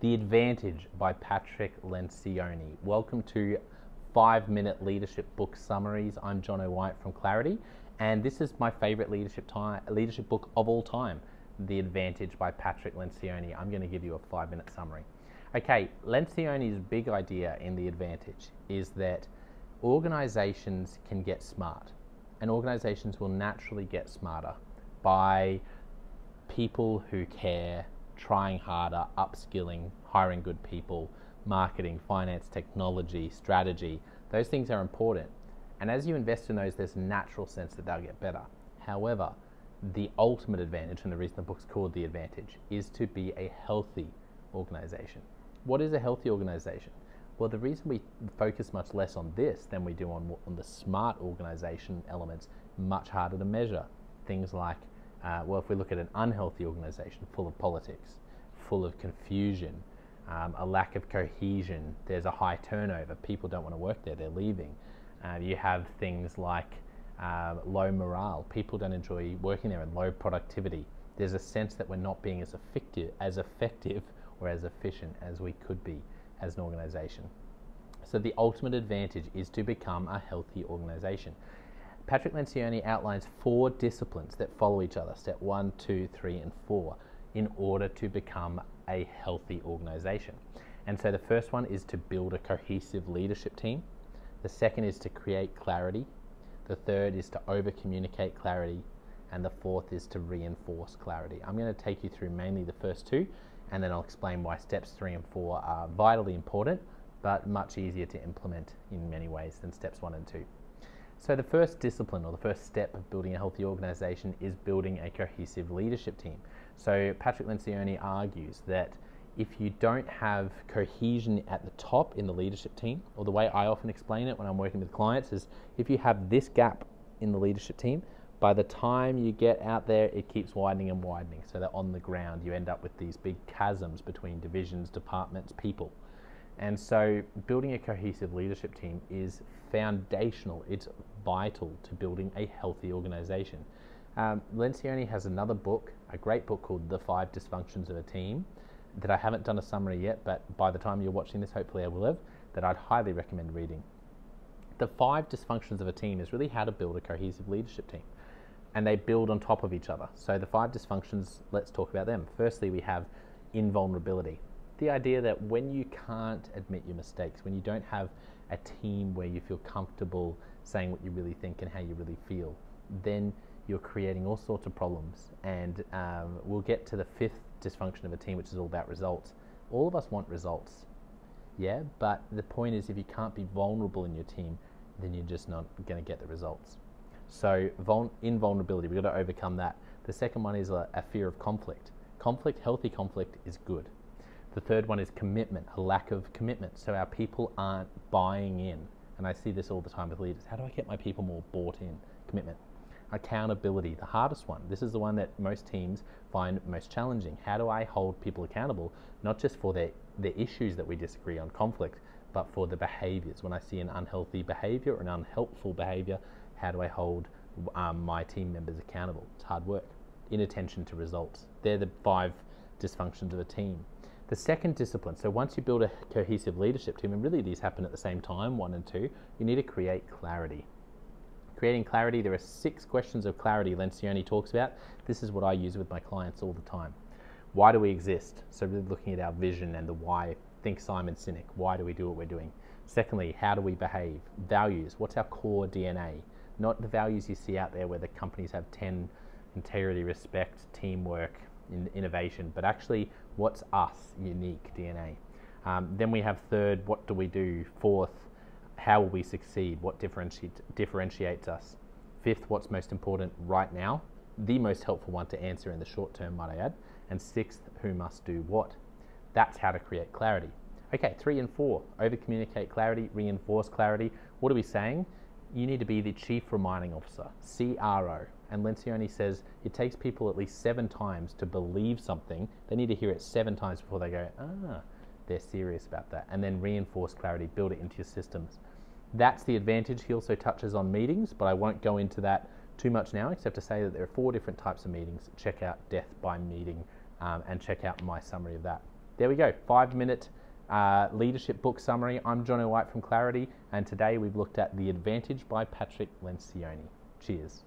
The Advantage by Patrick Lencioni. Welcome to five minute leadership book summaries. I'm John White from Clarity, and this is my favorite leadership, time, leadership book of all time, The Advantage by Patrick Lencioni. I'm going to give you a five minute summary. Okay, Lencioni's big idea in The Advantage is that organizations can get smart, and organizations will naturally get smarter by people who care, trying harder, upskilling, hiring good people, marketing, finance, technology, strategy. Those things are important. And as you invest in those, there's a natural sense that they'll get better. However, the ultimate advantage, and the reason the book's called The Advantage, is to be a healthy organization. What is a healthy organization? Well, the reason we focus much less on this than we do on, on the smart organization elements, much harder to measure. Things like, uh, well, if we look at an unhealthy organization full of politics, full of confusion, um, a lack of cohesion, there's a high turnover, people don't want to work there, they're leaving. Uh, you have things like uh, low morale, people don't enjoy working there, and low productivity. There's a sense that we're not being as effective, as effective or as efficient as we could be as an organization. So the ultimate advantage is to become a healthy organization. Patrick Lencioni outlines four disciplines that follow each other, step one, two, three, and four, in order to become a healthy organization. And so the first one is to build a cohesive leadership team. The second is to create clarity. The third is to over communicate clarity. And the fourth is to reinforce clarity. I'm going to take you through mainly the first two and then I'll explain why steps three and four are vitally important, but much easier to implement in many ways than steps one and two. So, the first discipline or the first step of building a healthy organization is building a cohesive leadership team. So, Patrick Lencioni argues that if you don't have cohesion at the top in the leadership team, or the way I often explain it when I'm working with clients is if you have this gap in the leadership team, by the time you get out there, it keeps widening and widening. So that on the ground, you end up with these big chasms between divisions, departments, people. And so, building a cohesive leadership team is foundational. It's vital to building a healthy organization. Um, Lencioni has another book, a great book called The Five Dysfunctions of a Team, that I haven't done a summary yet, but by the time you're watching this, hopefully I will have, that I'd highly recommend reading. The five dysfunctions of a team is really how to build a cohesive leadership team and they build on top of each other. So the five dysfunctions, let's talk about them. Firstly, we have invulnerability. The idea that when you can't admit your mistakes, when you don't have a team where you feel comfortable saying what you really think and how you really feel, then you're creating all sorts of problems. And um, we'll get to the fifth dysfunction of a team, which is all about results. All of us want results, yeah, but the point is if you can't be vulnerable in your team, then you're just not going to get the results. So vul- invulnerability, we've got to overcome that. The second one is a, a fear of conflict. Conflict, healthy conflict, is good. The third one is commitment, a lack of commitment. So our people aren't buying in. And I see this all the time with leaders. How do I get my people more bought in? Commitment. Accountability, the hardest one. This is the one that most teams find most challenging. How do I hold people accountable, not just for their, their issues that we disagree on, conflict, but for the behaviors? When I see an unhealthy behavior or an unhelpful behavior, how do I hold um, my team members accountable? It's hard work. Inattention to results. They're the five dysfunctions of a team. The second discipline, so once you build a cohesive leadership team, and really these happen at the same time, one and two, you need to create clarity. Creating clarity, there are six questions of clarity Lencioni talks about. This is what I use with my clients all the time. Why do we exist? So, really looking at our vision and the why. Think Simon Sinek. Why do we do what we're doing? Secondly, how do we behave? Values. What's our core DNA? not the values you see out there where the companies have 10 integrity, respect, teamwork, in innovation, but actually what's us, unique DNA. Um, then we have third, what do we do? Fourth, how will we succeed? What differentiate, differentiates us? Fifth, what's most important right now? The most helpful one to answer in the short term, might I add. And sixth, who must do what? That's how to create clarity. Okay, three and four, over communicate clarity, reinforce clarity. What are we saying? you need to be the Chief Reminding Officer, CRO. And Lencioni says it takes people at least seven times to believe something. They need to hear it seven times before they go, ah, they're serious about that. And then reinforce clarity, build it into your systems. That's the advantage. He also touches on meetings, but I won't go into that too much now, except to say that there are four different types of meetings. Check out Death by Meeting um, and check out my summary of that. there we go. Five minute uh, leadership book summary. I'm Jonno White from Clarity, and today we've looked at The Advantage by Patrick Lencioni. Cheers.